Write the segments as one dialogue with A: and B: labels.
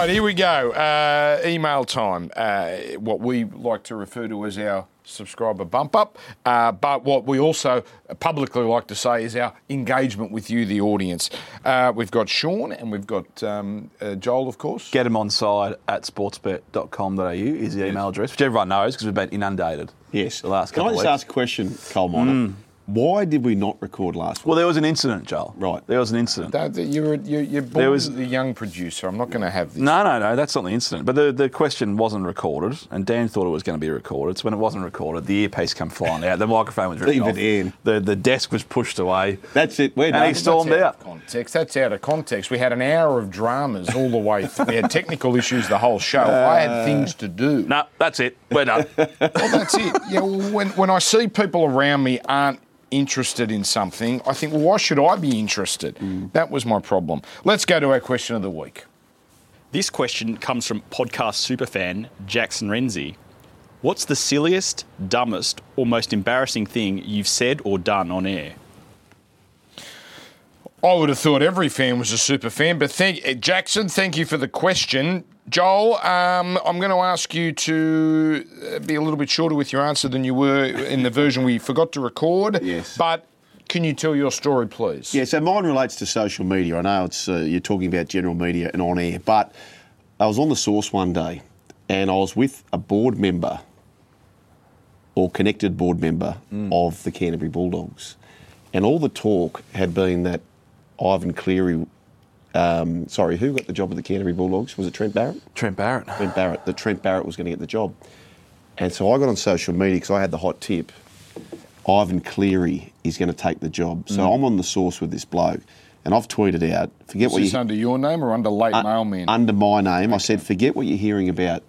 A: right, here we go. Uh, email time. Uh, what we like to refer to as our subscriber bump up, uh, but what we also publicly like to say is our engagement with you, the audience. Uh, we've got Sean and we've got um, uh, Joel, of course.
B: Get them on side at sportsbet.com.au is the email address, which everyone knows because we've been inundated.
C: Yes.
B: The last
C: Can I just
B: of
C: ask a question, Cole Miner? Why did we not record last
B: Well, there was an incident, Joel.
C: Right.
B: There was an incident.
A: That- that You're, you're, you're born
B: was-
A: the young producer. I'm not going to have this.
B: No, no, no, that's not the incident. But the, the question wasn't recorded, and Dan thought it was going to be recorded. So when it wasn't recorded, the earpiece come flying out. The microphone was ripped
C: Leave
B: off.
C: it in.
B: The, the desk was pushed away.
C: That's it. We're
B: And
C: done.
B: he stormed
A: That's
B: out.
A: of context. That's out of context. We had an hour of dramas all the way. Through. We had technical issues the whole show. I had uh, things to do.
B: No, that's it. We're done.
A: Well, that's it. Yeah, well, when, when I see people around me aren't interested in something, I think, well, why should I be interested? Mm. That was my problem. Let's go to our question of the week.
D: This question comes from podcast superfan Jackson Renzi. What's the silliest, dumbest, or most embarrassing thing you've said or done on air?
A: I would have thought every fan was a super fan, but thank Jackson. Thank you for the question, Joel. Um, I'm going to ask you to uh, be a little bit shorter with your answer than you were in the version we forgot to record.
C: Yes.
A: but can you tell your story, please?
C: Yeah, so mine relates to social media. I know it's uh, you're talking about general media and on air, but I was on the source one day, and I was with a board member or connected board member of the Canterbury Bulldogs, and all the talk had been that Ivan Cleary. Um, sorry, who got the job at the Canterbury Bulldogs? Was it Trent Barrett?
B: Trent Barrett.
C: Trent Barrett. That Trent Barrett was going to get the job, and so I got on social media because I had the hot tip. Ivan Cleary is going to take the job. So I'm on the source with this bloke, and I've tweeted out, forget
A: Is
C: what
A: this
C: you
A: under your name or under late
C: uh,
A: mailman?
C: under my name. I said, forget what you're hearing about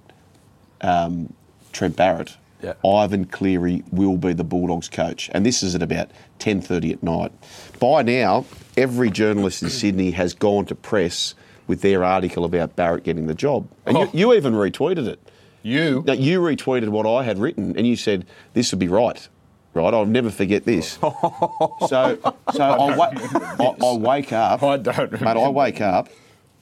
C: um, Trent Barrett.
B: Yeah.
C: Ivan Cleary will be the Bulldogs coach, and this is at about 10:30 at night. By now, every journalist in Sydney has gone to press with their article about Barrett getting the job, and
A: Oh.
C: you, you even retweeted it.
A: you.
C: Now, you retweeted what I had written, and you said this would be right. Right, I'll never forget this. so, so I, wa- I, I wake up.
A: I don't Remember.
C: Mate, I wake up,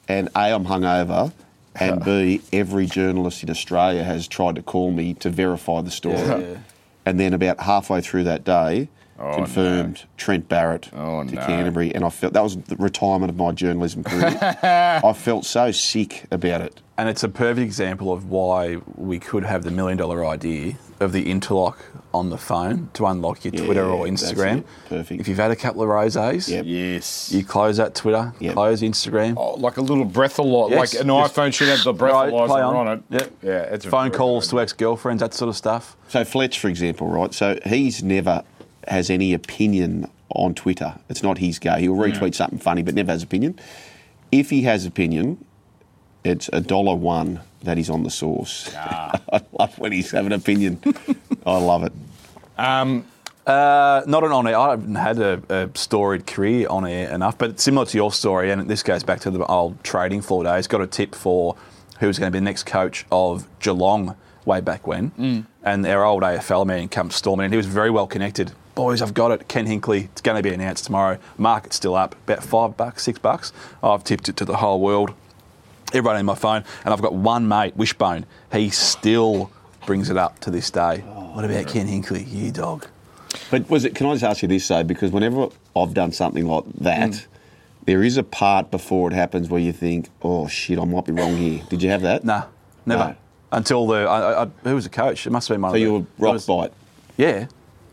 C: and A, I'm hungover, and B, every journalist in Australia has tried to call me to verify the story.
B: Yeah.
C: And then about halfway through that day,
A: Oh,
C: confirmed Trent Barrett
A: Oh,
C: to
A: no.
C: Canterbury, and I felt that was the retirement of my journalism career. I felt so sick about it.
B: And it's a perfect example of why we could have the million dollar idea of the interlock on the phone to unlock your Twitter or
C: Yeah, that's
B: Instagram.
C: it. Perfect.
B: If you've had a couple of rosés,
C: Yep.
A: Yes.
B: you close that Twitter,
C: Yep.
B: close Instagram.
A: Oh, like a little breathalyzer,
B: Yes,
A: like an
B: just-
A: iPhone should have the
B: Right,
A: breathalyzer
B: play
A: on.
B: on.
A: it.
B: Yep.
A: Yeah, it's
B: Phone calls
A: good
B: to ex girlfriends, that sort of stuff.
C: So Fletch, for example, right? So he's never has any opinion on Twitter. It's not his go. He'll retweet mm. something funny, but never has opinion. If he has opinion, it's a dollar one that he's on the source. Ah. I love when he's having an opinion. I love it.
B: Um, uh, not an on air. I haven't had a, a storied career on air enough, but similar to your story, and this goes back to the old trading floor days. Got a tip for who's going to be the next coach of Geelong way back when, mm. and our old AFL man comes storming in. He was very well connected. Boys, I've got it. Ken Hinkley. It's going to be announced tomorrow. Market's still up, about five bucks, six bucks. I've tipped it to the whole world. Everyone in my phone, and I've got one mate, Wishbone. He still brings it up to this day. Oh, what about Ken Hinkley? You dog.
C: But was it? Can I just ask you this though? Because whenever I've done something like that, mm. there is a part before it happens where you think, "Oh shit, I might be wrong here." Did you have that?
B: Nah, never.
C: No.
B: Until the I, I, who was the coach? It must have been one
C: So
B: of
C: you were rock
B: was-
C: bite.
B: Yeah,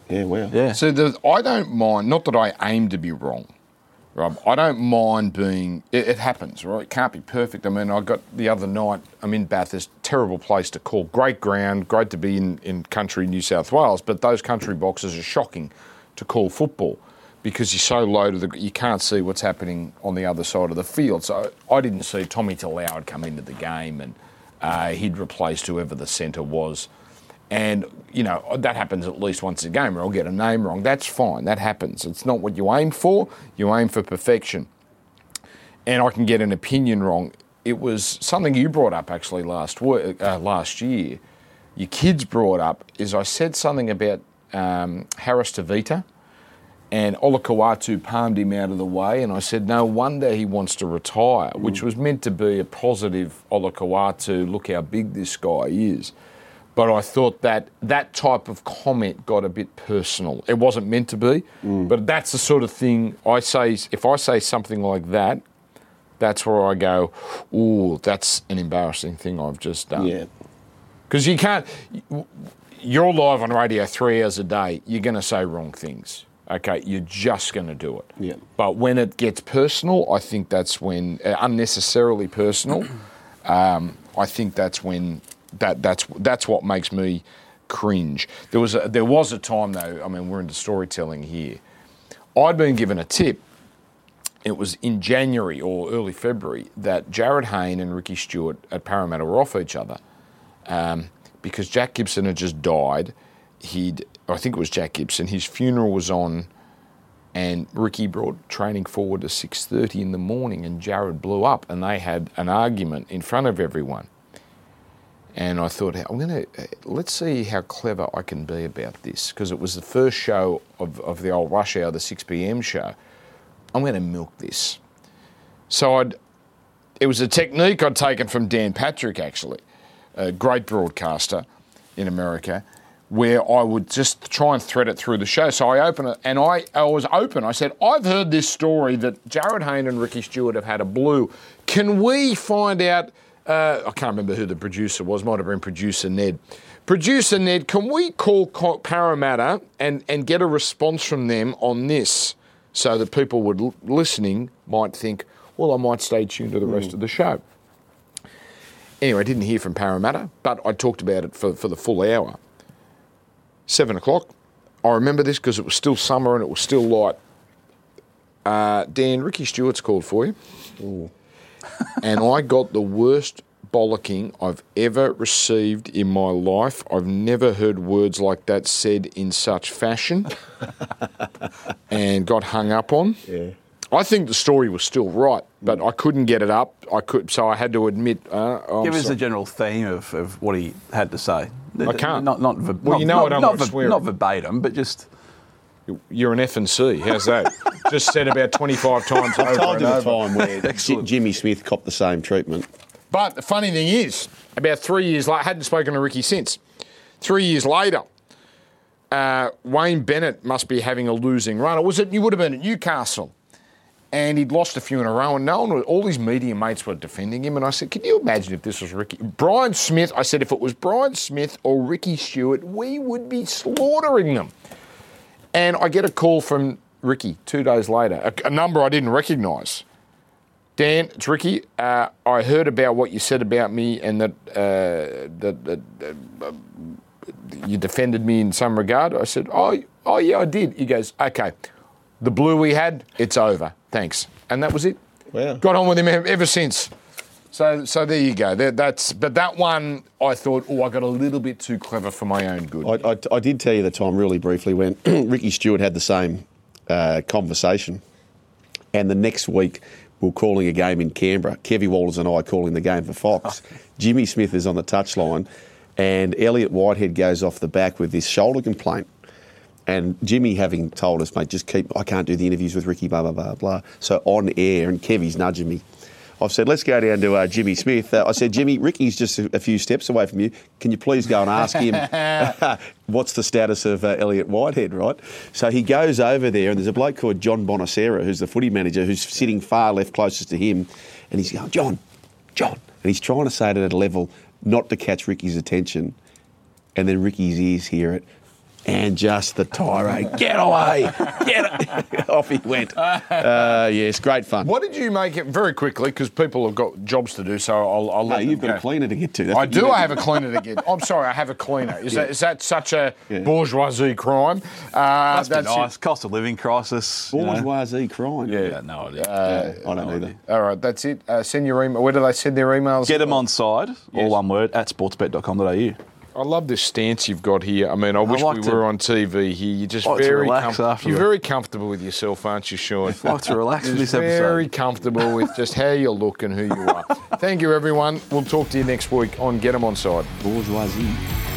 C: Yeah. Wow.
B: yeah.
A: So the, I don't mind, not that I aim to be wrong, Rob. I don't mind being, it, it happens, right? It can't be perfect. I mean, I got the other night, I'm in Bathurst, terrible place to call. Great ground, great to be in, in country New South Wales, but those country boxes are shocking to call football because you're so low to the, you can't see what's happening on the other side of the field. So I didn't see Tommy Talau had come into the game and uh, he'd replaced whoever the centre was. And, you know, that happens at least once a game, or I'll get a name wrong. That's fine. That happens. It's not what you aim for. You aim for perfection. And I can get an opinion wrong. It was something you brought up actually last uh, last year. Your kids brought up is I said something about um, Harris Tavita, and Olakau'atu palmed him out of the way, and I said, no wonder he wants to retire, hmm. which was meant to be a positive Olakau'atu, look how big this guy is. But I thought that that type of comment got a bit personal. It wasn't meant to be, hmm. but that's the sort of thing I say. If I say something like that, that's where I go, ooh, that's an embarrassing thing I've just done.
C: Yeah.
A: Because you can't, you're live on radio three hours a day, you're going to say wrong things. Okay, you're just going to do it.
C: Yeah.
A: But when it gets personal, I think that's when, uh, unnecessarily personal, um, I think that's when, that, that's, that's what makes me cringe. There was, a, there was a time though, I mean, we're into storytelling here. I'd been given a tip it was in January or early February that Jarryd Hayne and Ricky Stuart at Parramatta were off each other um, because Jack Gibson had just died. He'd, I think it was Jack Gibson. His funeral was on, and Ricky brought training forward to six thirty in the morning, and Jarryd blew up, and they had an argument in front of everyone. And I thought, I'm going to let's see how clever I can be about this because it was the first show of, of the old rush hour, the 6 p.m. show. I'm going to milk this. So I'd, it was a technique I'd taken from Dan Patrick, actually, a great broadcaster in America, where I would just try and thread it through the show. So I open it, and I, I was open. I said, I've heard this story that Jarryd Hayne and Ricky Stuart have had a blue. Can we find out? Uh, I can't remember who the producer was. Might have been producer Ned. Producer Ned, can we call Parramatta and, and get a response from them on this? so that people would listening might think, well, I might stay tuned to the rest of the show. Anyway, I didn't hear from Parramatta, but I talked about it for, for the full hour. Seven o'clock. I remember this because it was still summer and it was still light. Uh, Dan, Ricky Stuart's called for you. and I got the worst bollocking I've ever received in my life. I've never heard words like that said in such fashion and got hung up on.
C: Yeah.
A: I think the story was still right, but I couldn't get it up. I could, so I had to admit. Uh, I'm
B: Give us
A: sorry.
B: the general theme of, of what he had to say.
A: I can't.
B: Not, not, ver-
A: Well,
B: not,
A: you know
B: not,
A: I don't
B: not,
A: like
B: ver- not verbatim, but just
A: You're an F and C. How's that? Just said about 25 times over
C: I told
A: and
C: you the
A: over.
C: time where J-
B: Excellent.
C: Jimmy Smith copped the same treatment.
A: But the funny thing is, about three years later, I hadn't spoken to Ricky since. Three years later, uh, Wayne Bennett must be having a losing run. Or was it? You would have been at Newcastle, and he'd lost a few in a row, and no one, all his media mates were defending him. And I said, "Can you imagine if this was Ricky Brian Smith?" I said, "If it was Brian Smith or Ricky Stuart, we would be slaughtering them." And I get a call from Ricky two days later, a, a number I didn't recognise. Dan, it's Ricky. Uh, I heard about what you said about me and that, uh, that, that uh, you defended me in some regard. I said, oh, oh, yeah, I did. He goes, okay, the blue we had, it's over. Thanks. And that was it.
C: Wow.
A: Got on with him ever since. So, so there you go. That, that's, but that one, I thought, oh, I got a little bit too clever for my own good.
C: I, I, I did tell you the time really briefly when Ricky Stuart had the same uh, conversation, and the next week we we're calling a game in Canberra. Kevy Walters and I calling the game for Fox. Jimmy Smith is on the touchline, and Elliott Whitehead goes off the back with this shoulder complaint. And Jimmy having told us, mate, just keep, I can't do the interviews with Ricky, blah, blah, blah, blah. So on air, and Kevy's nudging me. I've said, let's go down to uh, Jimmy Smith. Uh, I said, Jimmy, Ricky's just a, a few steps away from you. Can you please go and ask him what's the status of uh, Elliott Whitehead, right? So he goes over there, and there's a bloke called John Bonasera, who's the footy manager, who's sitting far left closest to him. And he's going, John, John. And he's trying to say it at a level not to catch Ricky's attention. And then Ricky's ears hear it. And just the tirade, get away, get it. Off he went. Uh, yes, great fun.
A: what did you make it very quickly? Because people have got jobs to do, so I'll, I'll
C: No,
A: let
C: you've
A: them
C: got
A: go.
C: a cleaner to get to. That's
A: I do. I have a cleaner to get. I'm sorry. I have a cleaner. Is that is that such a
C: Yeah.
A: bourgeoisie crime? Uh,
B: must be
A: that's it.
B: nice. Cost of living crisis. you know.
C: Bourgeoisie crime.
A: Yeah.
B: Yeah, no idea.
C: Uh, I don't
B: no
C: either.
B: idea.
A: All right, that's it. Uh, send your email. Where do they send their emails?
B: Get them on side,
A: Yes.
B: all one word, at sportsbet.com.au.
A: I love this stance you've got here. I mean, I wish
B: like
A: we
B: to-
A: were on TV here. You're just
B: like
A: very com- You're very comfortable with yourself, aren't you, Sean?
B: like to relax with this episode.
A: Very comfortable with just how you look and who you are. Thank you, everyone. We'll talk to you next week on Get 'em on Side.
C: Bourgeoisie.